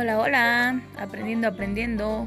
Hola, hola, aprendiendo, aprendiendo.